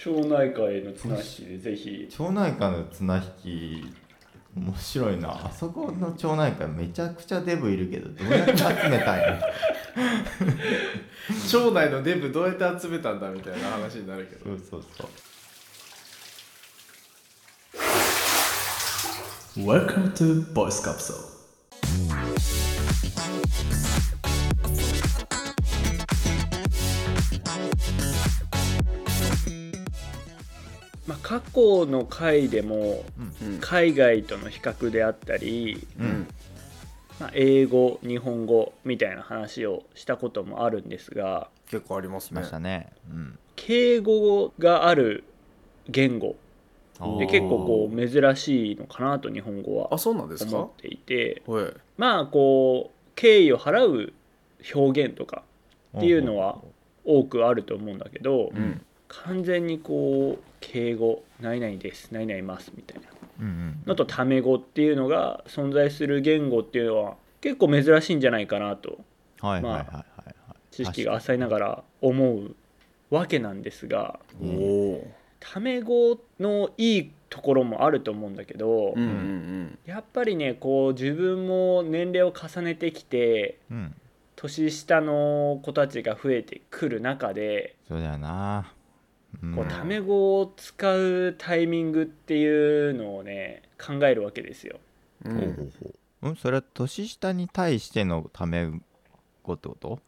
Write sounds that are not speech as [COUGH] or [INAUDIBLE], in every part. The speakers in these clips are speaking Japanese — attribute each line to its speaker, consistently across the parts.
Speaker 1: 町内会の綱引きでぜひ。
Speaker 2: 町内会の綱引き面白いな。あそこの町内会めちゃくちゃデブいるけどどうやって集めたんや？[LAUGHS]
Speaker 3: 町内のデブどうやって集めたんだみたいな話になるけど。
Speaker 2: そうそうそう。
Speaker 4: Welcome to Voice Capsule.
Speaker 1: 過去の回でも
Speaker 3: うん。
Speaker 1: 海外との比較であったり、
Speaker 2: うん。
Speaker 1: まあ、英語日本語みたいな話をしたこともあるんですが
Speaker 3: 結構ありますね。
Speaker 2: しましたね。うん。
Speaker 1: 敬語がある言語で結構こう珍しいのかなと日本語は
Speaker 3: あそうなんですか？
Speaker 1: 思っていて
Speaker 3: はい。
Speaker 1: まあこう敬意を払う表現とかっていうのは多くあると思うんだけど、
Speaker 3: うん
Speaker 1: 完全にこう敬語「何々です何々います」みたいな。
Speaker 2: うんうん
Speaker 1: のとタメ語っていうのが存在する言語っていうのは結構珍しいんじゃないかなと。まあ
Speaker 2: はいはいはいはい。はい
Speaker 1: 知識が浅いながら思うわけなんですが
Speaker 3: おお
Speaker 1: タメ語のいいところもあると思うんだけど、
Speaker 3: うんうん
Speaker 1: やっぱりねこう自分も年齢を重ねてきて
Speaker 2: うん。
Speaker 1: 年下の子たちが増えてくる中で、
Speaker 2: そうだよな。うん
Speaker 1: こうタメ語を使うタイミングっていうのをね考えるわけですよ。
Speaker 3: うん。う
Speaker 2: ほうほうんほう。うんそれは年下に対してのタメ語ってこと？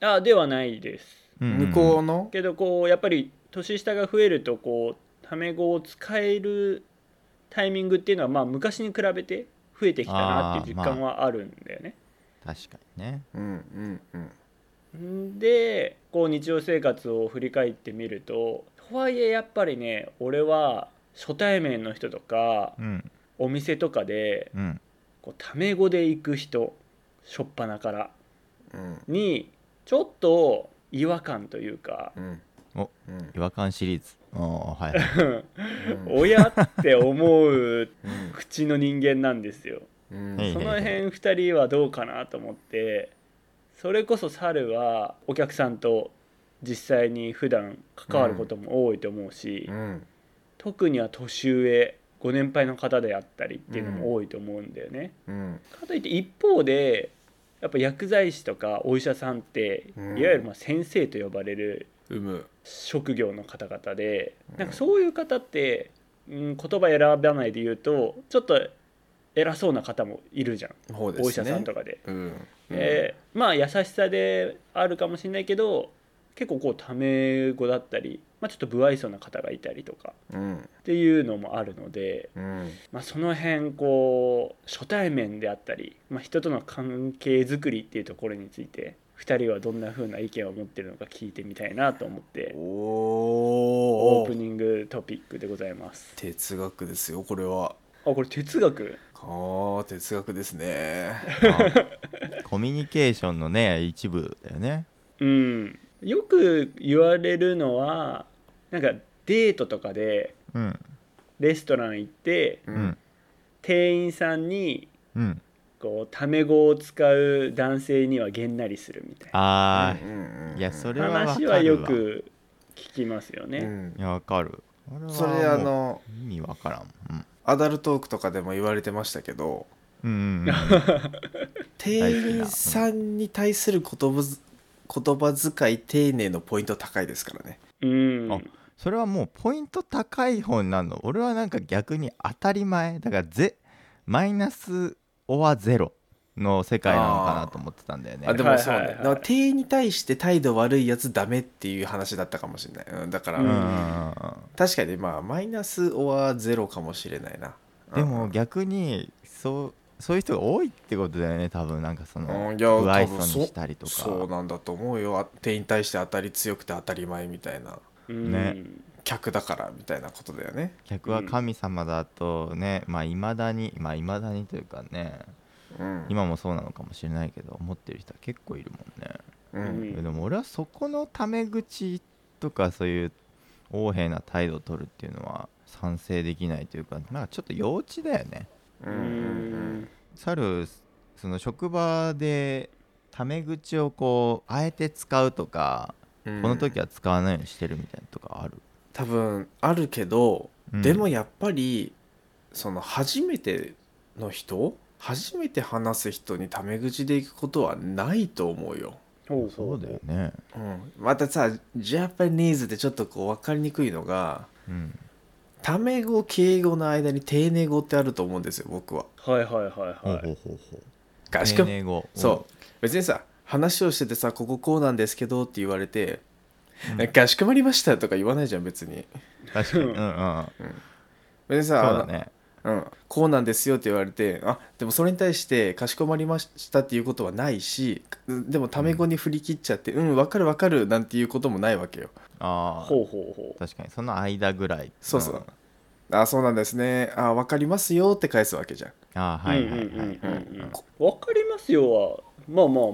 Speaker 1: あではないです。
Speaker 3: 向こうの？
Speaker 1: けどこうやっぱり年下が増えるとこうタメ語を使えるタイミングっていうのはまあ昔に比べて増えてきたなっていう実感はあるんだよね。
Speaker 2: 確かにね。
Speaker 3: うんうんうん
Speaker 1: こう日常生活を振り返ってみるととはいえやっぱりね俺は初対面の人とか
Speaker 2: うん。
Speaker 1: お店とかで
Speaker 2: うん。
Speaker 1: こうタメ語で行く人初っ端から
Speaker 3: うん。
Speaker 1: にちょっと違和感というか
Speaker 3: うん。
Speaker 2: お
Speaker 3: うん。
Speaker 2: 違和感シリーズ。ああはいはい。[LAUGHS]
Speaker 1: 親って思う
Speaker 3: うん
Speaker 1: 口の人間なんですよ。その辺2人はどうかなと思ってそれこそ猿はお客さんと実際に普段関わることも多いと思うし、
Speaker 3: うん。
Speaker 1: 特には年上ご年配の方であったりっていうのも多いと思うんだよね。
Speaker 3: うん。
Speaker 1: かといって一方でやっぱ薬剤師とかお医者さんって、
Speaker 3: うん。
Speaker 1: いわゆるまあ先生と呼ばれる職業の方々で
Speaker 3: うん。
Speaker 1: なんかそういう方って、うん、言葉選ばないで言うとちょっと偉そうな方もいるじゃん、
Speaker 3: ね。
Speaker 1: お医者さんとかで。
Speaker 3: うん。
Speaker 1: でまあ優しさであるかもしれないけど結構こうタメ語だったり、まあ、ちょっと不愛想な方がいたりとか
Speaker 3: うん。
Speaker 1: っていうのもあるので、
Speaker 3: うん。
Speaker 1: まあ、その辺こう初対面であったり、まあ、人との関係づくりっていうところについて2人はどんな風な意見を持ってるのか聞いてみたいなと思ってオープニングトピックでございます。
Speaker 3: 哲学ですよこれは。
Speaker 1: あこれ哲学？
Speaker 3: ああ哲学ですね。[LAUGHS]
Speaker 2: コミュニケーションのね一部だよね。
Speaker 1: うん。よく言われるのはなんかデートとかで
Speaker 2: うん
Speaker 1: レストラン行って
Speaker 3: う
Speaker 2: うん
Speaker 1: 店員さんに
Speaker 2: うん
Speaker 1: こうタメ語を使う男性にはげんなりするみたい
Speaker 2: あ
Speaker 3: うんうんうん
Speaker 2: いやそれは
Speaker 1: 話はよく聞きますよね。
Speaker 3: うん。
Speaker 2: いやわかる。
Speaker 3: それあ
Speaker 2: も
Speaker 3: の
Speaker 2: う意味わからん。うん
Speaker 3: アダルトークとかでも言われてましたけど
Speaker 2: うんうん [LAUGHS]
Speaker 3: 店員さんに対する言葉ず言葉遣い丁寧のポイント高いですからね。
Speaker 1: うん。
Speaker 2: あそれはもうポイント高い方になるの？俺はなんか逆に当たり前。だからゼマイナスオアゼロの世界なのかなと思ってたんだよね。
Speaker 3: あでもそうね、
Speaker 1: はいはいはい。
Speaker 3: だから店員に対して態度悪いやつダメっていう話だったかもしれない、うん、だから、
Speaker 1: う
Speaker 2: うん
Speaker 3: 確かにまあマイナスオアゼロかもしれないな。
Speaker 2: でも逆にそうそういう人が多いってことだよね多分なんかその
Speaker 3: うんいや
Speaker 2: 不愛
Speaker 3: 多分
Speaker 2: 想にしたりとか。
Speaker 3: そうなんだと思うよ。あ店員に対して当たり強くて当たり前みたいな。
Speaker 1: うん。
Speaker 2: ね。
Speaker 3: 客だからみたいなことだよね。
Speaker 2: 客は神様だとねまあいまだにまあいまだにというかね
Speaker 3: うん。
Speaker 2: 今もそうなのかもしれないけど思ってる人は結構いるもんね。
Speaker 3: う
Speaker 1: うん。
Speaker 3: ん
Speaker 2: でも俺はそこのタメ口とかそういう横柄な態度を取るっていうのは賛成できないというかなんかちょっと幼稚だよね。
Speaker 3: う
Speaker 1: うん。ん
Speaker 2: 猿その職場でタメ口をこうあえて使うとか、
Speaker 3: うん
Speaker 2: この時は使わないようにしてるみたいなとかある？
Speaker 3: 多分あるけど、
Speaker 2: うん。
Speaker 3: でもやっぱりその初めての人初めて話す人にタメ口で行くことはないと思うよ。
Speaker 1: ほ
Speaker 2: そうだよね。
Speaker 3: うん、またさジャパニーズってちょっとこう分かりにくいのが
Speaker 2: うん。
Speaker 3: タメ語敬語の間に丁寧語ってあると思うんですよ僕は。
Speaker 1: はいはいはいはい。
Speaker 2: ほうほうほう
Speaker 3: かしかも
Speaker 2: 丁寧語。
Speaker 3: そう。別にさ話をしててさこここうなんですけどって言われて、かしこまりましたとか言わないじゃん別に。
Speaker 2: 確かに。うんうん
Speaker 3: 別に
Speaker 2: そう
Speaker 3: さ
Speaker 2: だね
Speaker 3: うん、こうなんですよって言われてあでもそれに対してかしこまりましたっていうことはないしでもタメ語に振り切っちゃってうんわかるわかるなんていうこともないわけよ。
Speaker 2: ああ
Speaker 1: ほうほうほう。
Speaker 2: 確かにその間ぐらい。
Speaker 3: そうそう、あそうなんですね。あわかりますよって返すわけじゃん。
Speaker 2: ああはいはいはい。
Speaker 1: うんうんうんうんわかりますよはまあまあまあ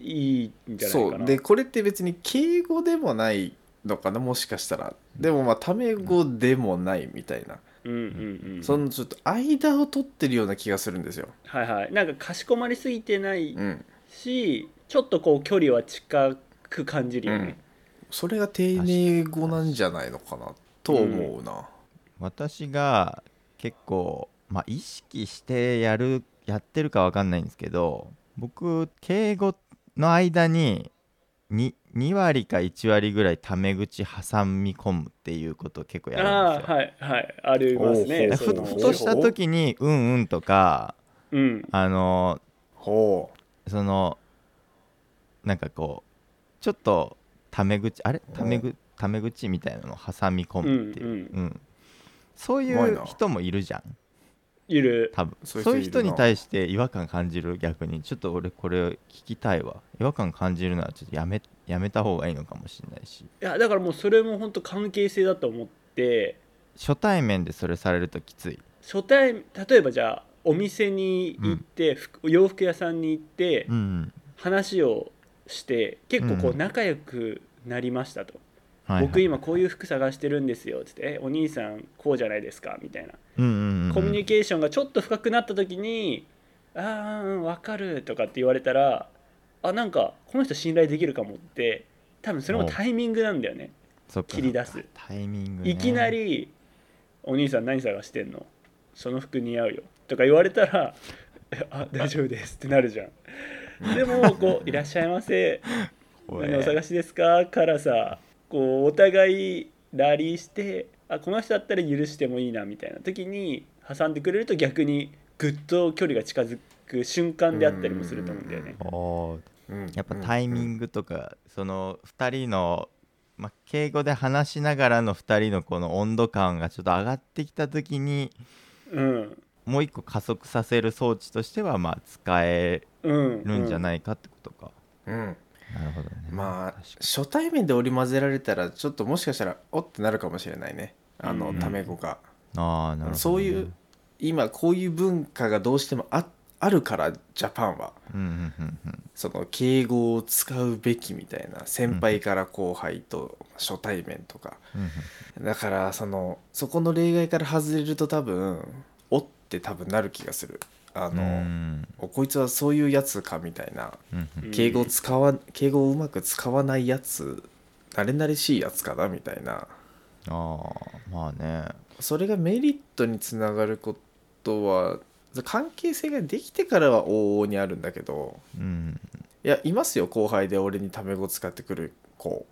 Speaker 1: いいんじゃないかな。
Speaker 3: そう。でこれって別に敬語でもないのかなもしかしたら。でもまあタメ語でもないみたいな、
Speaker 1: うんうんうん。
Speaker 3: そのちょっと間を取ってるような気がするんですよ、
Speaker 1: はいはい。なんかかしこまりすぎてない
Speaker 3: うん。
Speaker 1: しちょっとこう距離は近く感じるよね、
Speaker 3: それが丁寧語なんじゃないのかなと思うな、
Speaker 2: 私が結構まあ意識してやるやってるかわかんないんですけど僕敬語の間に 2, 2割か1割ぐらいタメ口挟み込むっていうことを結構やるん
Speaker 1: あ
Speaker 2: ですよ。
Speaker 1: あはいはいありますね。
Speaker 2: ふふとした時に「うんうん」とか
Speaker 1: うん。
Speaker 2: あの
Speaker 3: ほ
Speaker 2: そのなんかこうちょっとタメ口あれ？タメぐタメ口みたいなのを挟み込むっていう、
Speaker 1: うん。
Speaker 2: うん。そういう
Speaker 3: うまいな。
Speaker 2: 人もいるじゃん
Speaker 1: いる。
Speaker 2: 多分
Speaker 3: そ
Speaker 2: そうういう
Speaker 3: 人
Speaker 2: に対して違和感感じる逆にちょっと俺これ聞きたいわ。違和感感じるのはちょっとやめやめた方がいいのかもしれないし。
Speaker 1: いやだからもうそれも本当関係性だと思って。
Speaker 2: 初対面でそれされるときつい。
Speaker 1: 初対例えばじゃあお店に行って、服洋服屋さんに行って、
Speaker 2: うん
Speaker 1: 話をして結構こ
Speaker 2: う
Speaker 1: うん。仲良くなりましたと、
Speaker 2: はいはい。
Speaker 1: 僕今こういう服探してるんですよっつってえ「お兄さんこうじゃないですか」みたいな、
Speaker 2: うんうんうん
Speaker 1: コミュニケーションがちょっと深くなった時に「ああうん分かる」とかって言われたらあなんかこの人信頼できるかもって多分それもタイミングなんだよね。切り出す。
Speaker 2: タイミング、ね、
Speaker 1: いきなり「お兄さん何探してんの？その服似合うよ」とか言われたら「えあ大丈夫です」ってなるじゃん。でもこう「いらっしゃいませ。[LAUGHS] 何お探しですか?」からさこうお互いラリーしてあこの人だったら許してもいいなみたいな時に挟んでくれると逆にぐっと距離が近づく瞬間であったりもすると思うんだよね。
Speaker 2: やっぱタイミングとか、その2人の、まあ、敬語で話しながらの2人のこの温度感がちょっと上がってきた時に
Speaker 1: うん。
Speaker 2: もう一個加速させる装置としてはまあ使え
Speaker 1: うん、
Speaker 2: るんじゃ
Speaker 1: い、
Speaker 2: ないかってことか、
Speaker 3: うん、
Speaker 2: なるほどね。
Speaker 3: まあ初対面で織り交ぜられたらちょっともしかしたらおってなるかもしれないね。あの、
Speaker 1: うん
Speaker 3: タメ語が。
Speaker 2: あなるほどね、
Speaker 3: そういう今こういう文化がどうしてもああるからジャパンは。
Speaker 2: うんうんうんうん。
Speaker 3: その敬語を使うべきみたいな先輩から後輩と初対面とか。
Speaker 2: うんうん
Speaker 3: だからそのそこの例外から外れると多分おって多分なる気がするあの、
Speaker 2: うん。
Speaker 3: おこいつはそういうやつかみたいな。
Speaker 2: うんうん。
Speaker 3: 敬語使わ敬語をうまく使わないやつ慣れ慣れしいやつかなみたいな。
Speaker 2: ああまあね。
Speaker 3: それがメリットにつながることは関係性ができてからは往々にあるんだけど
Speaker 2: うん。
Speaker 3: いやいますよ後輩で俺にタメ語使ってくる子。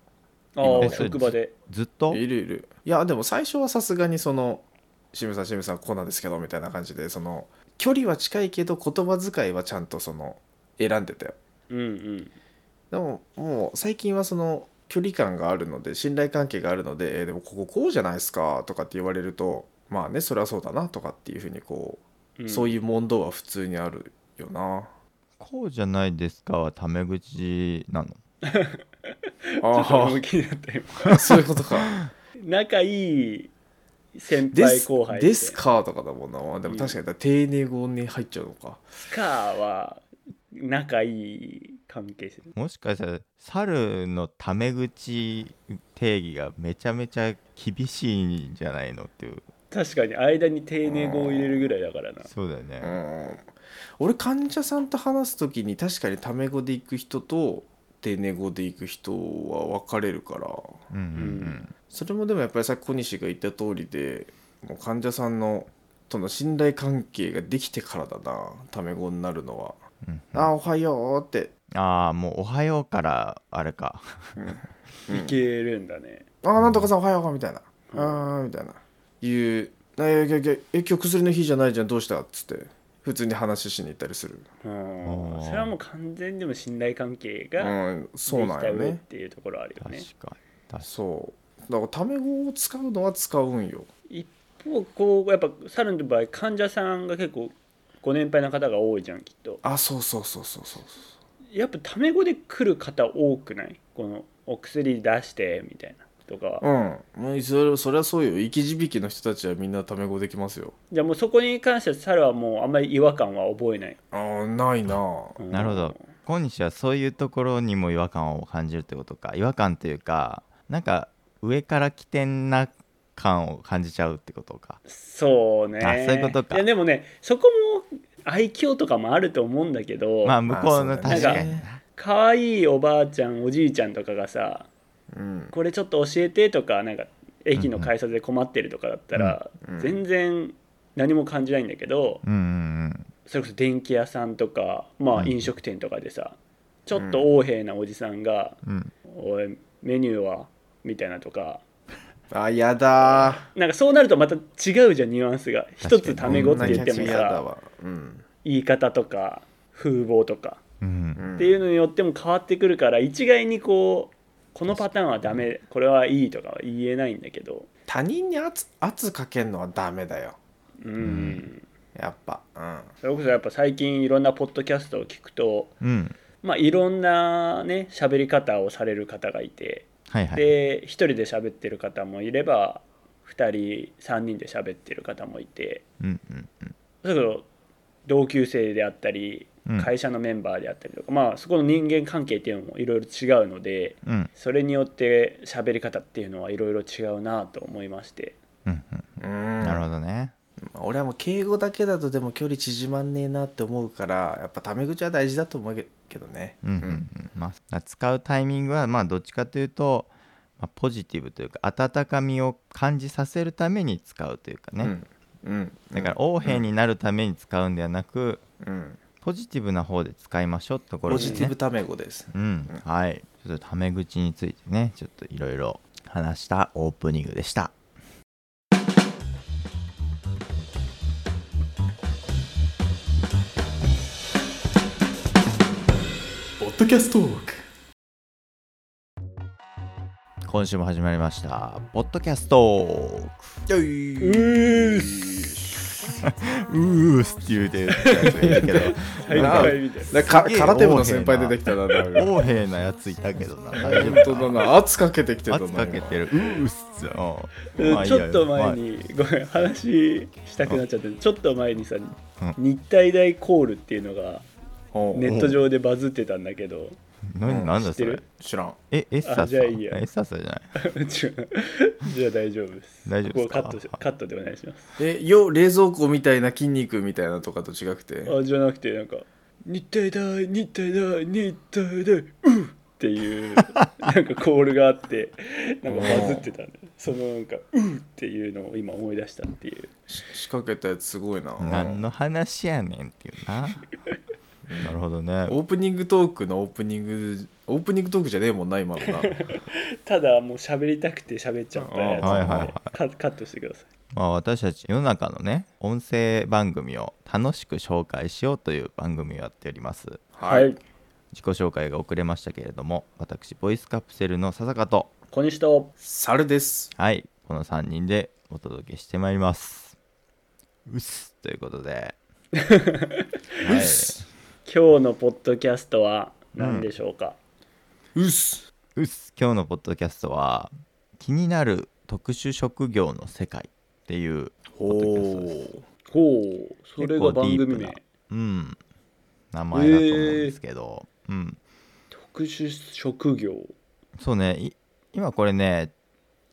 Speaker 1: ああ職場で。
Speaker 2: ずっと？
Speaker 3: いるいる。いやでも最初はさすがにその「シムさんシムさんこうなんですけど」みたいな感じでその距離は近いけど言葉遣いはちゃんとその選んでたよ。
Speaker 1: うんうん。
Speaker 3: でももう最近はその距離感があるので信頼関係があるので、えーでもこここうじゃないですかとかって言われるとまあねそれはそうだなとかっていうふうにこう、
Speaker 1: うん。
Speaker 3: そういう問答は普通にあるよな。
Speaker 2: こうじゃないですかはタメ口なの？[LAUGHS]
Speaker 1: ちょっと
Speaker 3: あ
Speaker 1: 向きになった今
Speaker 3: あ [LAUGHS] そういうことか。[LAUGHS]
Speaker 1: 仲いい先輩後輩
Speaker 3: ですかとかだもんな。でも確かに丁寧語に入っちゃうのか。
Speaker 1: スカーは仲いい関係性。
Speaker 2: もしかしたら猿のタメ口定義がめちゃめちゃ厳しいんじゃないのっていう。
Speaker 1: 確かに間に丁寧語を入れるぐらいだからな。
Speaker 2: そうだよね、
Speaker 3: うん。俺患者さんと話す時に確かにタメ語で行く人と定ネゴで行く人は分かれるから。
Speaker 2: うんうん
Speaker 3: それもでもやっぱりさっき小西が言った通りでもう患者さんのとの信頼関係ができてからだなタメ語になるのは。
Speaker 2: うん「
Speaker 3: あおはよう」って。
Speaker 2: ああもう「おはよう」からあれか。
Speaker 3: うん。
Speaker 1: いけるんだね「
Speaker 3: あなんとかさんおはよう」みたいな「あー」みたいな。言う「えいやいやえ今日薬の日じゃないじゃんどうした?」っつって普通に話しに行ったりする。
Speaker 1: うん。それはもう完全にでも信頼関係
Speaker 3: う
Speaker 1: が
Speaker 3: んそうなん
Speaker 1: できた上っていうところあるよね。
Speaker 2: 確かに確か
Speaker 3: そう。だからタメ語を使うのは使うんよ。
Speaker 1: 一方こうやっぱサルの場合患者さんが結構ご年配の方が多いじゃんきっと。
Speaker 3: あそうそうそうそうそう。
Speaker 1: やっぱタメ語で来る方多くない？このお薬出してみたいなとか
Speaker 3: うん。もうそれそりゃそうよ。生き字引の人たちはみんなタメ語できますよ。
Speaker 1: じゃあもうそこに関してはサルはもうあんまり違和感は覚えない、
Speaker 3: あーないな。
Speaker 1: うん。
Speaker 2: なるほど。小西はそういうところにも違和感を感じるってことか。違和感というかなんか上から起点な感を感じちゃうってことか。
Speaker 1: そうね。
Speaker 2: あそういうことか。
Speaker 1: いやでもねそこも愛嬌とかもあると思うんだけど、
Speaker 2: まあ向こうの確かに。
Speaker 1: だね可愛いおばあちゃんおじいちゃんとかがさ
Speaker 3: うん。
Speaker 1: これちょっと教えてとかなんか駅の改札で困ってるとかだったら、
Speaker 3: うん。
Speaker 1: 全然何も感じないんだけど、それこそ電気屋さんとか、まあ、
Speaker 2: うん。
Speaker 1: 飲食店とかでさ、ちょっと横柄なおじさんが
Speaker 2: うん「
Speaker 1: おいメニューは?」みたいなとか
Speaker 3: あやだ
Speaker 1: なんかそうなるとまた違うじゃんニュアンスが。一つタメ語って言ってもさ
Speaker 3: わ。うん。
Speaker 1: 言い方とか風貌とか。
Speaker 2: うん
Speaker 3: うん。
Speaker 1: っていうのによっても変わってくるから一概にこうこのパターンはダメこれはいいとかは言えないんだけど。
Speaker 3: 他人に圧圧かけるのはダメだよ。
Speaker 1: うん。
Speaker 3: やっぱうん。
Speaker 1: それこそやっぱ最近いろんなポッドキャストを聞くと
Speaker 2: うん。
Speaker 1: まあいろんなね喋り方をされる方がいて
Speaker 2: はいはい。
Speaker 1: で1人で喋ってる方もいれば2人3人で喋ってる方もいて。
Speaker 2: うんうんうん。
Speaker 1: だけど同級生であったり
Speaker 2: うん
Speaker 1: 会社のメンバーであったりとか、まあそこの人間関係っていうのもいろいろ違うので
Speaker 2: うん。
Speaker 1: それによって喋り方っていうのはいろいろ違うなと思いまして。
Speaker 2: うんうん
Speaker 3: うん。
Speaker 2: なるほどね。
Speaker 3: 俺はもう敬語だけだとでも距離縮まんねえなって思うからやっぱタメ口は大事だと思うけどね。
Speaker 2: うんうんうん。まあ、使うタイミングはまあどっちかというと、まあ、ポジティブというか温かみを感じさせるために使うというかね、
Speaker 3: うん。うん。
Speaker 2: だから横柄になるために使うんではなく、
Speaker 3: うん
Speaker 2: ポジティブな方で使いましょうってところ
Speaker 3: ポ
Speaker 2: ですね
Speaker 3: ジティブタメ語です。
Speaker 2: うん、はい。ちょっとタメ口についてねちょっといろいろ話したオープニングでした。
Speaker 4: ポッドキャストトーク。
Speaker 2: 今週も始まりました。ポッドキャスト
Speaker 1: ー
Speaker 2: うーすって言うてるけど。
Speaker 1: 大会みたいな
Speaker 3: なか
Speaker 2: すげえ
Speaker 3: 空手部の先輩出てきたな
Speaker 2: 横柄なやついたけどな。
Speaker 3: 本当だな。圧かけてきてたな
Speaker 2: 圧かけてる。うーっす
Speaker 1: うん
Speaker 2: ま
Speaker 1: ちょっと前に、ごめん話したくなっちゃってちょっと前にさ、
Speaker 2: うん。
Speaker 1: 日体大コールっていうのがネット上でバズってたんだけど
Speaker 2: 何なんだそれ？
Speaker 1: 知ってる？
Speaker 3: 知らん。
Speaker 2: えエッサさ
Speaker 1: あじゃあいいや。
Speaker 2: エッサさじゃない？
Speaker 1: 違 [LAUGHS] うじゃあ大丈夫です。
Speaker 2: 大丈夫ですか？
Speaker 1: ここカットしカットでお願いします。
Speaker 3: えよ冷蔵庫みたいな筋肉みたいなとかと違くて？
Speaker 1: あじゃなくてなんか「日体大日体大日体大うっ!」っていう [LAUGHS] なんかコールがあってなんかバズってたんでそのなんか「うっ!」っていうのを今思い出したっていう。
Speaker 3: し仕掛けたやつすごいな。
Speaker 2: 何の話やねんっていうな [LAUGHS] なるほどね。
Speaker 3: オープニングトークのオープニングオープニングトークじゃねえもんな今のな。
Speaker 1: ただもう喋りたくて喋っちゃったやつ
Speaker 2: はいはいはい。
Speaker 1: カカットしてください。
Speaker 2: まあ、私たち世の中のね音声番組を楽しく紹介しようという番組をやっております。
Speaker 1: はい、
Speaker 2: 自己紹介が遅れましたけれども私ボイスカプセルの笹香と
Speaker 1: 小西と。
Speaker 3: 猿です。
Speaker 2: はい。この3人でお届けしてまいります。うっす。ということで。はい
Speaker 1: 今日のポッドキャストは何でしょうか、
Speaker 3: うっす。
Speaker 2: うっす。今日のポッドキャストは気になる特殊職業の世界っていう
Speaker 3: ほ
Speaker 2: ポッドキャストです。
Speaker 3: う。
Speaker 1: ほう。それが番組
Speaker 2: 結構ディープな
Speaker 1: 名。
Speaker 2: うん。名前だと思うんですけど、うん。
Speaker 1: 特殊職業。
Speaker 2: そうね。い今これね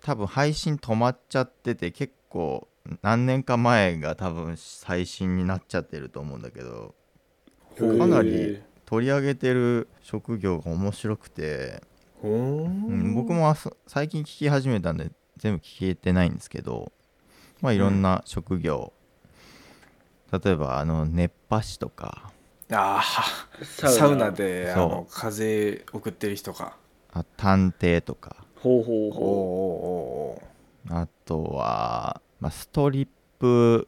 Speaker 2: 多分配信止まっちゃってて結構何年か前が多分最新になっちゃってると思うんだけどかなり取り上げてる職業が面白くて、うん、僕もあそ最近聞き始めたんで全部聞けてないんですけどまあいろんな職業、例えばあの熱波師とか。
Speaker 3: ああ
Speaker 1: サ
Speaker 3: サウナであ
Speaker 2: そう。
Speaker 3: の風送ってる人か。
Speaker 2: あ探偵とか。
Speaker 1: ほうほうほ
Speaker 3: おお
Speaker 2: あとは、まあ、ストリップ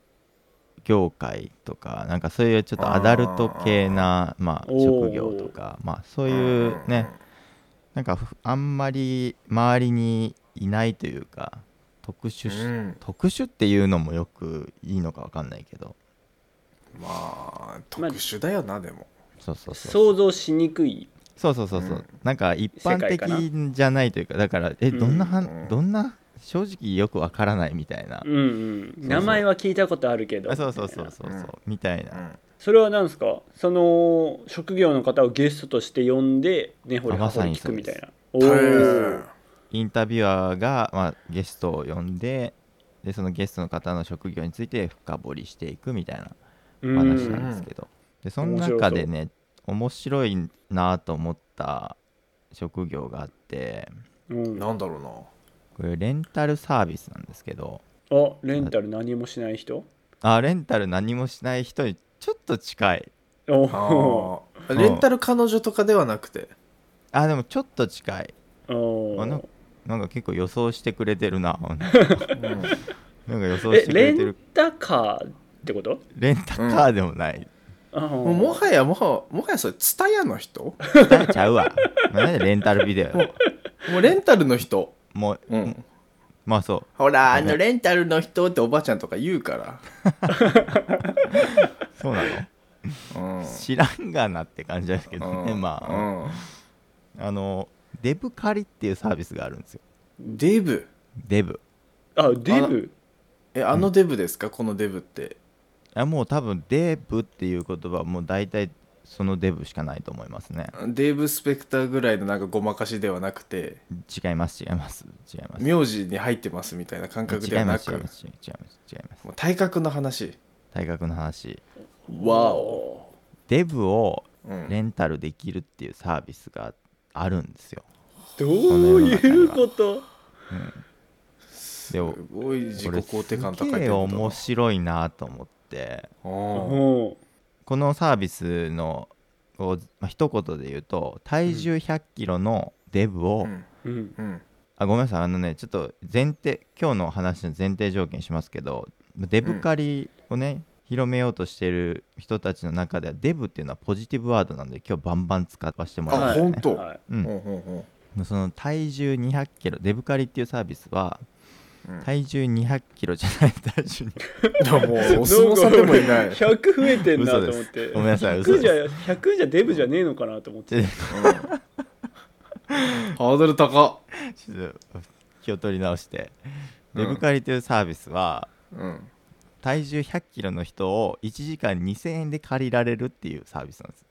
Speaker 2: 業界とかなんかそういうちょっとアダルト系なまあ、職業とかまあそういうねなんかふあんまり周りにいないというか特殊し、
Speaker 3: うん。
Speaker 2: 特殊っていうのもよくいいのかわかんないけど。
Speaker 3: まあ特殊だよなでも。
Speaker 2: そうそうそう
Speaker 1: 想像しにくい。
Speaker 2: そうそうそうそう、
Speaker 3: うん。
Speaker 2: なんか一般的じゃないというかだからえどんなはん、
Speaker 3: うん。
Speaker 2: どんな正直よくわからないみたいな。
Speaker 1: うんうん。名前は聞いたことあるけど。
Speaker 2: あそうそうそうそうそう、
Speaker 3: うん。
Speaker 2: みたいうな、
Speaker 3: ん。
Speaker 1: それは何ですか？その職業の方をゲストとして呼んで根掘り葉掘り聞くみたいな。お
Speaker 2: インタビュアーが、まあ、ゲストを呼んででそのゲストの方の職業について深掘りしていくみたいな
Speaker 1: うん。
Speaker 2: 話なんですけど、でその中でね面白いなと思った職業があって。
Speaker 1: うん。
Speaker 3: なんだろうな
Speaker 2: これレンタルサービスなんですけど。
Speaker 1: あレンタル何もしない人？
Speaker 2: あレンタル何もしない人にちょっと近い。
Speaker 1: お
Speaker 3: あー。レンタル彼女とかではなくて？
Speaker 2: あでもちょっと近い。
Speaker 1: お
Speaker 2: あななんか結構予想してくれてるな
Speaker 3: うん。
Speaker 2: なんか予想
Speaker 1: え
Speaker 2: してくれ
Speaker 1: レン
Speaker 2: てる
Speaker 1: タカーってこと？
Speaker 2: レンタカーでもない、
Speaker 1: あー。
Speaker 3: もはやもはもはやそれツタヤの人？
Speaker 2: ちゃうわ。なんでレンタルビデオや
Speaker 3: もうレンタルの人
Speaker 2: もう、
Speaker 3: うん。
Speaker 2: まあそう。
Speaker 3: ほらあ
Speaker 2: ね
Speaker 3: のレンタルの人っておばちゃんとか言うか [LAUGHS]
Speaker 2: そうなの？
Speaker 3: らうん。
Speaker 2: 知らんがなって感じですけどね、
Speaker 3: うん。
Speaker 2: まあ、あのデブ借りっていうサービスがあるんですよ。
Speaker 3: うんデブ？
Speaker 2: デブ。
Speaker 1: あデブ？
Speaker 3: えあのデブですか？このデブって。
Speaker 2: あもう多分デブっていう言葉はもう大体そのデブしかないと思いますね。
Speaker 3: デーブ・スペクターぐらいのなんかごまかしではなくて
Speaker 2: 違います違います違います。
Speaker 3: 名字に入ってますみたいな感覚で
Speaker 2: 違い
Speaker 3: はなく
Speaker 2: ます違います違います違います違います。
Speaker 3: もう体格の話。
Speaker 2: 大学の話。
Speaker 3: わお、
Speaker 2: デブを
Speaker 3: うん、
Speaker 2: レンタルできるっていうサービスがあるんですよ。
Speaker 1: どういうこと？
Speaker 3: す
Speaker 2: でも
Speaker 3: ごい自己
Speaker 2: これ
Speaker 3: 肯定感
Speaker 2: すげえ
Speaker 3: 高いってこと。だ
Speaker 2: 面白いなと思ってこのサービスのこう、まあ、一言で言うと体重1 0 0キロのデブを、
Speaker 3: うん。
Speaker 1: うん。
Speaker 3: うん。
Speaker 2: あごめんなさい。あのねちょっと前提今日の話の前提条件しますけどデブ狩りをね、広めようとしてる人たちの中ではデブっていうのはポジティブワードなんで今日バンバン使わせてもらいます、ね、
Speaker 3: あほん。と
Speaker 1: はい
Speaker 2: うん。その体重2 0 0キロデブ狩りっていうサービスは
Speaker 3: うん
Speaker 2: 体重2 0 0キロじゃない体重に
Speaker 3: もうお相撲さんでもいない、
Speaker 1: 100増えてんなと思っ
Speaker 2: 嘘
Speaker 1: て
Speaker 2: ごめんなさい嘘
Speaker 1: 100じゃ
Speaker 2: で
Speaker 1: 100じゃデブじゃねえのかなと思って。
Speaker 3: うん。ハードル高っ。
Speaker 2: ちょっと気を取り直して。デブ狩りというサービスは、
Speaker 3: うん。
Speaker 2: 体重1 0 0キロの人を1時間2000円で借りられるっていうサービスなんです、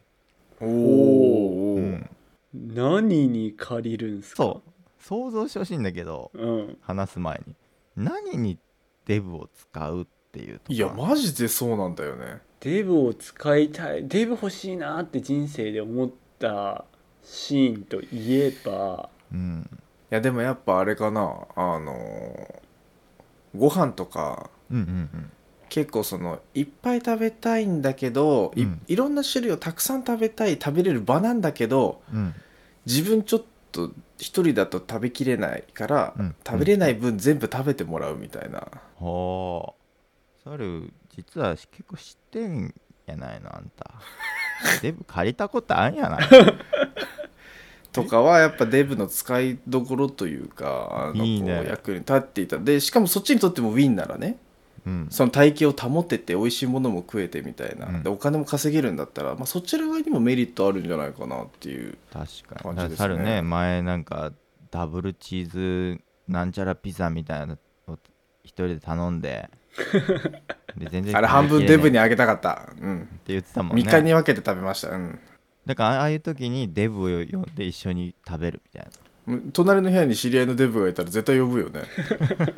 Speaker 3: おお、
Speaker 2: うん。
Speaker 1: 何に借りるんすか？
Speaker 2: そう。想像してほしいんだけど
Speaker 1: うん。
Speaker 2: 話す前に何にデブを使うっていうとか？
Speaker 3: いやマジでそうなんだよね。
Speaker 1: デブを使いたいデブ欲しいなって人生で思ったシーンといえば。
Speaker 2: うん。
Speaker 3: いやでもやっぱあれかな。あのご飯とか。
Speaker 2: うんうんうん。
Speaker 3: 結構そのいっぱい食べたいんだけど、い
Speaker 2: うん。
Speaker 3: いろんな種類をたくさん食べたい食べれる場なんだけど
Speaker 2: うん。
Speaker 3: 自分ちょっと一人だと食べきれないから、
Speaker 2: うん。
Speaker 3: 食べれない分全部食べてもらうみたいな、
Speaker 2: ほう。サル実は結構知ってんやないのあんた。[LAUGHS] デブ借りたことあんやない？[LAUGHS]
Speaker 3: とかはやっぱデブの使いどころというかあの
Speaker 2: いいね。
Speaker 3: こう役に立っていた。でしかもそっちにとってもウィンならね
Speaker 2: うん。
Speaker 3: その体型を保ってて美味しいものも食えてみたいな、
Speaker 2: うん。
Speaker 3: でお金も稼げるんだったら、まあ、そちら側にもメリットあるんじゃないかなっていう
Speaker 2: 確かに。
Speaker 3: 感じですね。
Speaker 2: サルね前なんかダブルチーズなんちゃらピザみたいなのを一人で頼んで [LAUGHS] で全然
Speaker 3: あれ半分デブに
Speaker 2: っ
Speaker 3: あげたかった、うん、
Speaker 2: て言ってたもんね。
Speaker 3: 3日に分けて食べました、うん。
Speaker 2: だからああいう時にデブを呼んで一緒に食べるみたいな。
Speaker 3: うん隣の部屋に知り合いのデブがいたら絶対呼ぶよね。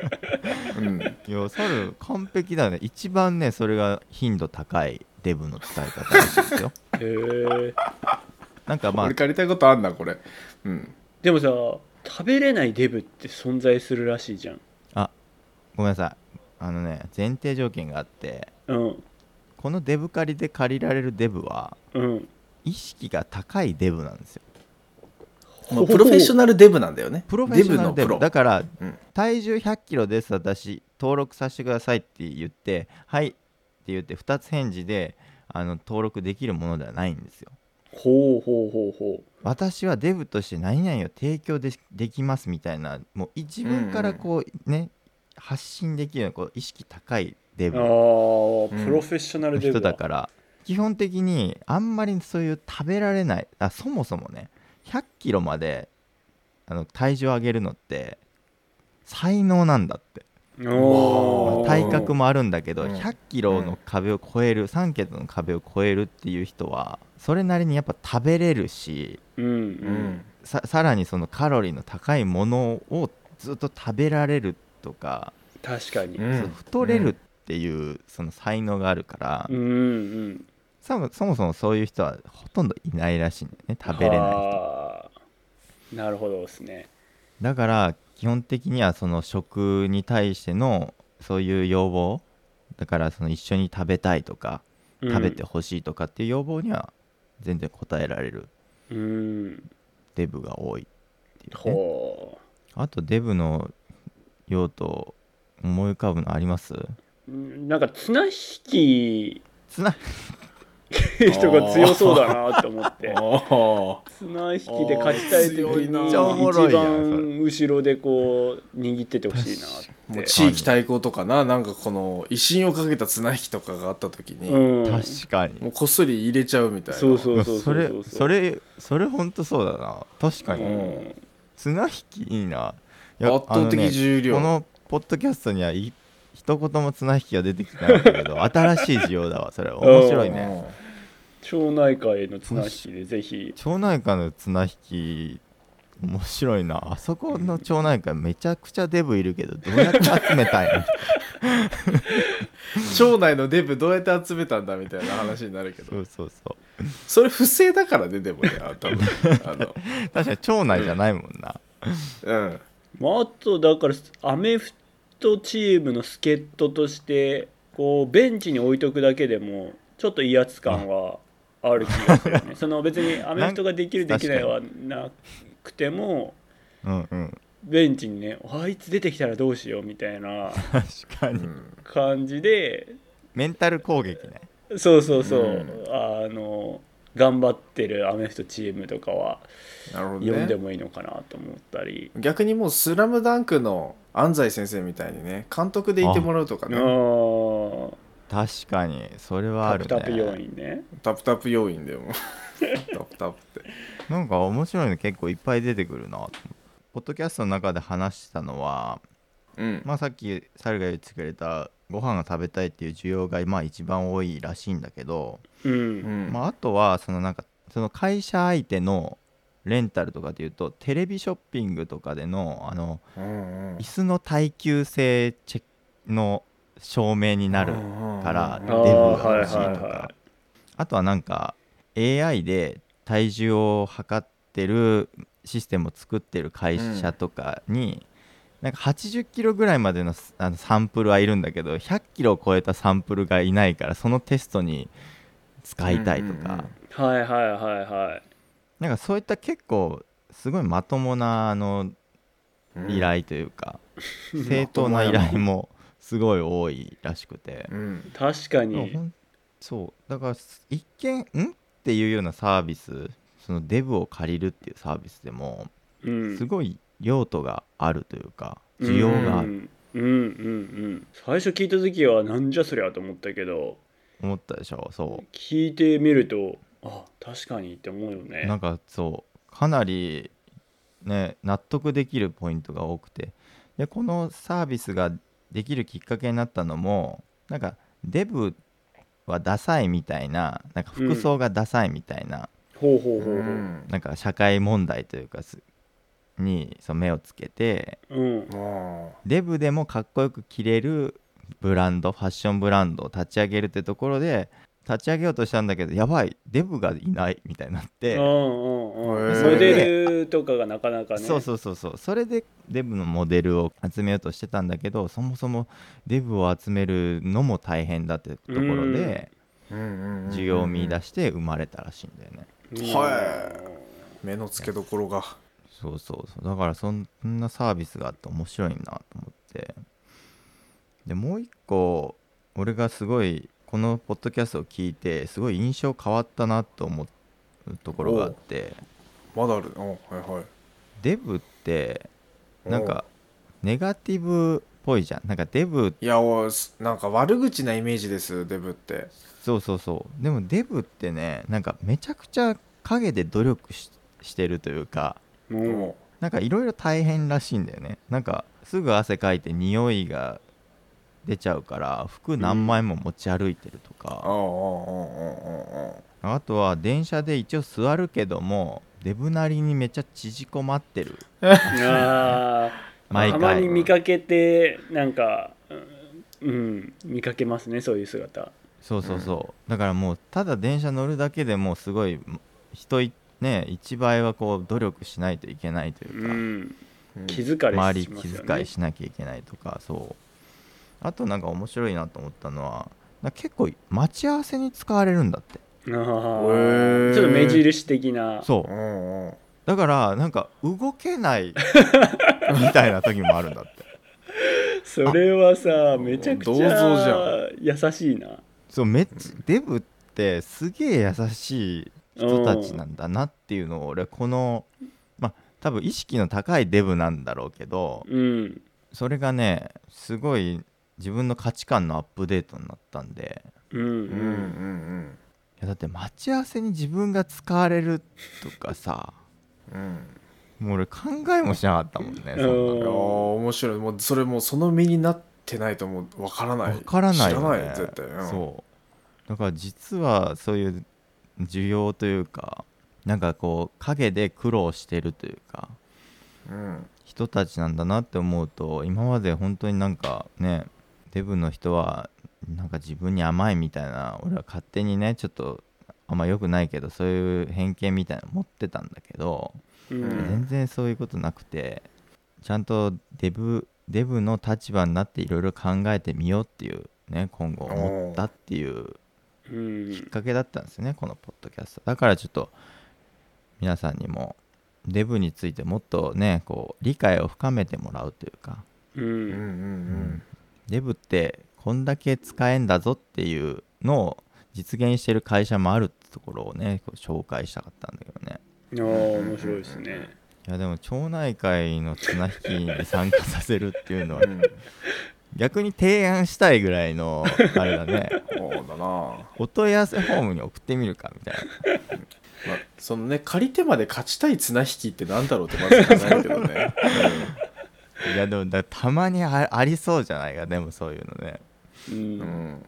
Speaker 3: [LAUGHS] うん。
Speaker 2: いやサル完璧だね。一番ねそれが頻度高いデブの使い方らしいですよ。[LAUGHS]
Speaker 1: へえ
Speaker 2: なんかまあ
Speaker 3: 俺借りたいことあんなこれ。うん。
Speaker 1: でもさ食べれないデブって存在するらしいじゃん。
Speaker 2: ごめんなさい。あのね前提条件があって
Speaker 1: うん。
Speaker 2: このデブ借りで借りられるデブは
Speaker 1: うん。
Speaker 2: 意識が高いデブなんですよ
Speaker 3: プロフェッショナルデブなんだよね。
Speaker 2: プロフェッショナルデブ。だから、
Speaker 3: うん。
Speaker 2: 体重1 0 0キロです私登録させてくださいって言ってはいって言って2つ返事であの登録できるものではないんですよ。
Speaker 1: ほうほうほうほ
Speaker 2: 私はデブとして何々を提供でできますみたいなもう自分からこうね、発信できるようなこう意識高いデ
Speaker 1: う
Speaker 2: ブ。
Speaker 1: ああ
Speaker 2: の
Speaker 1: プロフェッショナルデブ
Speaker 2: 人だから基本的にあんまりそういう食べられないあそもそもね100キロまであの体重を上げるのって才能なんだって。体格もあるんだけど、
Speaker 3: うん。
Speaker 2: 100キロの壁を超える、3桁の壁を超えるっていう人はそれなりにやっぱ食べれるし
Speaker 1: うんう
Speaker 3: うん。ん
Speaker 2: ささらにそのカロリーの高いものをずっと食べられるとか、
Speaker 1: 確かに。
Speaker 2: 太れるっていうその才能があるから、
Speaker 1: うんうん
Speaker 2: そもそもそういう人はほとんどいないらしいんだよね。食べれない人。
Speaker 1: はあ。なるほどですね。
Speaker 2: だから基本的にはその食に対してのそういう要望。だからその一緒に食べたいとか
Speaker 1: うん。
Speaker 2: 食べてほしいとかっていう要望には全然応えられる。
Speaker 1: うん
Speaker 2: デブが多いっていうね。
Speaker 1: ほ
Speaker 2: あとデブの用途思い浮かぶのあります？
Speaker 1: なんか綱引き。
Speaker 2: つな
Speaker 1: 人が強そうだなって思って。[LAUGHS]
Speaker 3: あ
Speaker 1: 綱引きで勝ちたい時
Speaker 3: 強いな
Speaker 1: に一
Speaker 2: やん。
Speaker 1: 番後ろでこう握っててほしいなって。
Speaker 3: もう地域対抗とかななんかこの威信をかけた綱引きとかがあった時に、
Speaker 1: うん。
Speaker 2: 確かに。
Speaker 3: もうこっそり入れちゃうみたいな。
Speaker 1: そうそうそう
Speaker 2: それ
Speaker 1: う。
Speaker 2: それそれほんとそうだな。確かに。
Speaker 1: うん。
Speaker 2: 綱引きいいな。
Speaker 3: 圧倒的重量。
Speaker 2: ねこのポッドキャストにはい一言も綱引きが出てきてないんだけど [LAUGHS] 新しい需要だわそれ面白いね。
Speaker 1: 町内会の綱引きでぜひ。
Speaker 2: 町内会の綱引き面白いな。あそこの町内会めちゃくちゃデブいるけどどうやって集めたいの [LAUGHS]
Speaker 3: 町内のデブどうやって集めたんだみたいな話になるけど。
Speaker 2: そうそうそう。
Speaker 3: それ不正だからねでもねあ多分。[LAUGHS] あの。
Speaker 2: 確かに町内じゃないもんな、
Speaker 3: うん。
Speaker 1: まあ、あとだからアメフトチームの助っ人としてこうベンチに置いとくだけでもちょっと威圧感はある気がするね。その別にアメフトができるできないはなくても
Speaker 2: うんうん
Speaker 1: ベンチにねあいつ出てきたらどうしようみたいな [LAUGHS]
Speaker 2: 確かに、
Speaker 3: うん
Speaker 1: 感じで。
Speaker 2: メンタル攻撃ね。
Speaker 1: そうそうそう、
Speaker 3: うん。
Speaker 1: あの頑張ってるアメフトチームとかは
Speaker 3: なるほど
Speaker 1: 呼んで
Speaker 3: ね
Speaker 1: もいいのかなと思ったり、
Speaker 3: 逆にもう「スラムダンクの安西先生みたいにね監督でいてもらうとか
Speaker 1: あ
Speaker 3: ね
Speaker 1: ー。
Speaker 2: 確かにそれはあるね。
Speaker 1: タプタプ要員ね。
Speaker 3: タプタプ要員でも。タプタプって。
Speaker 2: なんか面白いの結構いっぱい出てくるな。ポッドキャストの中で話したのは、
Speaker 3: うん。
Speaker 2: まあ、さっきサルが言ってくれたご飯が食べたいっていう需要がまあ一番多いらしいんだけど、
Speaker 1: うん、
Speaker 3: うん。
Speaker 2: まあ、あとはそのなんかその会社相手のレンタルとかでいうとテレビショッピングとかでのあの
Speaker 3: うんうん。
Speaker 2: 椅子の耐久性チェックの証明になるから
Speaker 3: うん
Speaker 2: デブが欲しいと
Speaker 1: あーはいはいは
Speaker 2: かあとはなんか AI で体重を測ってるシステムを作ってる会社とかに、なんか80キロぐらいまでのスあのサンプルはいるんだけど100キロを超えたサンプルがいないからそのテストに使いたいとか、
Speaker 3: うんうんうん。
Speaker 1: はいはいはいはい。
Speaker 2: なんかそういった結構すごいまともなあの
Speaker 3: うん。
Speaker 2: 依頼というか、[LAUGHS] 正当な依頼もすごい多いらしくて、
Speaker 3: うん。
Speaker 1: 確か
Speaker 2: ほ
Speaker 1: に
Speaker 2: んそう。だから一見ん？っていうようなサービスそのデブを借りるっていうサービスでも
Speaker 1: うん。
Speaker 2: すごい用途があるというか需要がある、
Speaker 1: うんうんうん。うん最初聞いた時はなんじゃそりゃと思ったけど。
Speaker 2: 思ったでしょそ
Speaker 1: 聞いてみるとあ確かにって思うよ
Speaker 2: う
Speaker 1: ね。
Speaker 2: なんかそうかなりね納得できるポイントが多くて。でこのサービスができるきっかけになったのもなんかデブはダサいみたいななんか服装がダサいみたいな、
Speaker 1: ほうほうほうほう。
Speaker 2: なんか社会問題というかすにそう目をつけて
Speaker 1: うん。
Speaker 3: も
Speaker 2: デブでもかっこよく着れるブランドファッションブランドを立ち上げるってところで立ち上げようとしたんだけどやばいデブがいないみたいになって、
Speaker 1: モデルとかがなかなかね。
Speaker 2: そうそうそうそう。それでデブのモデルを集めようとしてたんだけどそもそもデブを集めるのも大変だってところで需要を見出して生まれたらしいんだよね。
Speaker 1: うん
Speaker 3: は目の付けどころが
Speaker 2: そうそうそう。だからそんなサービスがあって面白いなと思って。でもう一個俺がすごいこのポッドキャストを聞いてすごい印象変わったなと思うところがあって。
Speaker 3: まだある。おはいはい。
Speaker 2: デブってなんかネガティブっぽいじゃん。なんかデブ
Speaker 3: いやおすなんか悪口なイメージですデブって。
Speaker 2: そうそうそう。でもデブってねなんかめちゃくちゃ陰で努力ししてるというか
Speaker 1: うん
Speaker 3: も
Speaker 2: なんかいろいろ大変らしいんだよね。なんかすぐ汗かいて匂いが出ちゃうから服何枚も持ち歩いてると
Speaker 3: うああああ
Speaker 2: か、
Speaker 3: ああ
Speaker 2: あとは電車で一応座るけどもデブなりにめっちゃ縮こまってる。[LAUGHS]
Speaker 1: あ
Speaker 2: 毎
Speaker 1: ーたまに
Speaker 2: 回
Speaker 1: 見かけてなんかうんうん見かけますねそういう姿。
Speaker 2: そうそうそう、だからもうただ電車乗るだけでもうすごい人いね1倍はこう努力しないといけないといううか、
Speaker 1: ん
Speaker 3: うん。
Speaker 1: 気づかれ
Speaker 2: 周り気
Speaker 1: しますよね。
Speaker 2: 遣いしなきゃいけないとかそう。あとなんか面白いなと思ったのは結構待ち合わせに使われるんだって。
Speaker 1: ちょっと目印的な。
Speaker 2: そう。
Speaker 3: うんうん。
Speaker 2: だからなんか動けない [LAUGHS] みたいな時もあるんだって。
Speaker 1: それはさめちゃくち
Speaker 3: 銅像じ
Speaker 1: ゃ優しいな。
Speaker 2: そうめっちゃデブってすげえ優しい人たちなんだなっていうのを俺このまあ多分意識の高いデブなんだろうけど
Speaker 1: うん。
Speaker 2: それがねすごい自分の価値観のアップデートになったんで。
Speaker 1: うん。う
Speaker 3: うんうん。ん
Speaker 2: いやだって待ち合わせに自分が使われるとかさ
Speaker 3: うん。うん
Speaker 2: もう俺考えもしなかったもんねそんな
Speaker 1: うん
Speaker 3: いやー面白い。もうそれもうその身になってないともうわからない。
Speaker 2: わからないよ
Speaker 3: 知らない
Speaker 2: ね
Speaker 3: 絶対、うん、
Speaker 2: そう。だから実はそういう需要というかなんかこう陰で苦労してるというか
Speaker 3: うん。
Speaker 2: 人たちなんだなって思うと今まで本当になんかねデブの人はなんか自分に甘いみたいな俺は勝手にねちょっとあんま良くないけどそういう偏見みたいなの持ってたんだけど、
Speaker 1: うん。
Speaker 2: 全然そういうことなくてちゃんとデブデブの立場になっていろいろ考えてみようっていうね今後思ったっていう
Speaker 1: うん
Speaker 2: きっかけだったんですよねこのポッドキャスト。だからちょっと皆さんにもデブについてもっとねこう理解を深めてもらうというか
Speaker 1: う
Speaker 3: うんうんん
Speaker 2: デブってこんだけ使えんだぞっていうのを実現してる会社もあるってところをねこう紹介したかったんだけどね。
Speaker 1: あー面白いですね。
Speaker 2: いやでも町内会の綱引きに参加させるっていうのは逆に提案したいぐらいの [LAUGHS] あれだね。
Speaker 3: そうだな。
Speaker 2: お問い合わせフォームに送ってみるかみたいな。
Speaker 3: まあ、そのね借り手まで勝ちたい綱引きってなんだろうってまず考えるけどね、[LAUGHS]
Speaker 2: いやでもだたまにあありそうじゃないかでもそういうのね。
Speaker 1: う
Speaker 3: うん。ん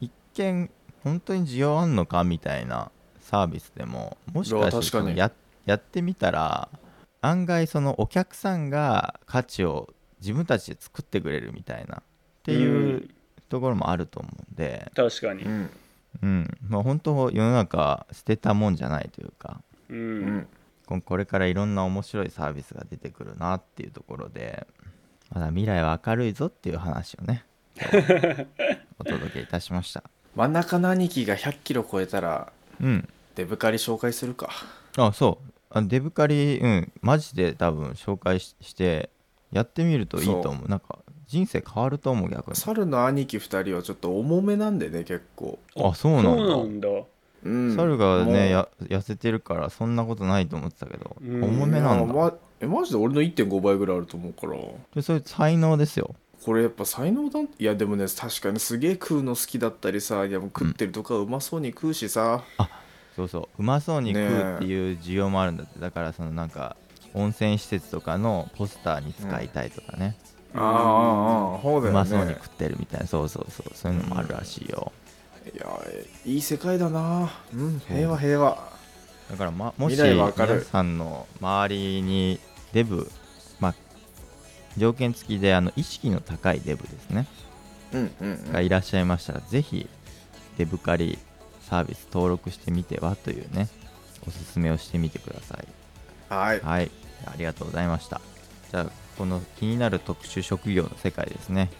Speaker 2: 一見本当に需要あんのかみたいなサービスでももしかしてややってみたら案外そのお客さんが価値を自分たちで作ってくれるみたいな。っていうところもあると思うんで、
Speaker 1: 確かに。
Speaker 3: うん。
Speaker 2: うん。まあ、本当世の中捨てたもんじゃないというか。
Speaker 1: う
Speaker 3: うん。ん
Speaker 2: ここれからいろんな面白いサービスが出てくるなっていうところで。まだ未来は明るいぞっていう話をね [LAUGHS] お届けいたしました。
Speaker 3: 真ん中の兄貴が100キロ超えたら
Speaker 2: うん。
Speaker 3: デブカリ紹介するか。
Speaker 2: あそう。あデブカリうん。マジで多分紹介ししてやってみるといいと思う。なんか人生変わると思う逆に。
Speaker 3: 猿の兄貴2人はちょっと重めなんでね結構。
Speaker 2: あそうなんだ。
Speaker 1: そうなんだ。
Speaker 3: うん。
Speaker 2: 猿がねや痩せてるからそんなことないと思ってたけど
Speaker 1: うん。
Speaker 2: 重めなんだ。
Speaker 3: えマジで俺の1.5倍ぐらいあると思うから。
Speaker 2: でそれ才能ですよ。
Speaker 3: これやっぱ才能だいやでもね確かにすげえ食うの好きだったりさいやもう食ってるとかうまそうに食うしさ、
Speaker 2: そうそう。うまそうに食うっていう需要もあるんだって。だからそのなんか温泉施設とかのポスターに使いたいとかね、
Speaker 3: ああああああそうだよね。
Speaker 2: うまそうに食ってるみたいな。そうそうそう。そういうのもあるらしいよ、
Speaker 3: いやえいい世界だな。うん平和平和。
Speaker 2: だから、ま、もし皆さんの周りにデブまあ条件付きであの意識の高いデブですね。
Speaker 3: うんうん、うん、
Speaker 2: がいらっしゃいましたら、ぜひデブカリサービス登録してみてはというねおすすめをしてみてください。
Speaker 3: はい。
Speaker 2: はいありがとうございました。じゃあこの気になる特殊職業の世界ですね。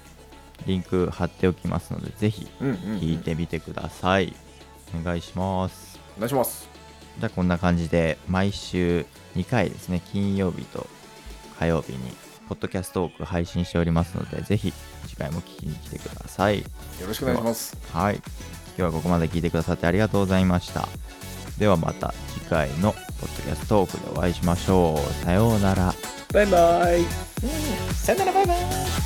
Speaker 2: リンク貼っておきますのでぜひ聞いてみてください、お願いします。
Speaker 3: お願いします。
Speaker 2: じゃあこんな感じで毎週2回ですね金曜日と火曜日にポッドキャストトーク配信しておりますのでぜひ次回も聞きに来てください。
Speaker 3: よろしくお願いします。
Speaker 2: はい。今日はここまで聞いてくださってありがとうございました。ではまた次回のポッドキャストトークでお会いしましょう。さようなら。
Speaker 1: バイバイ。
Speaker 3: さよならバイバイ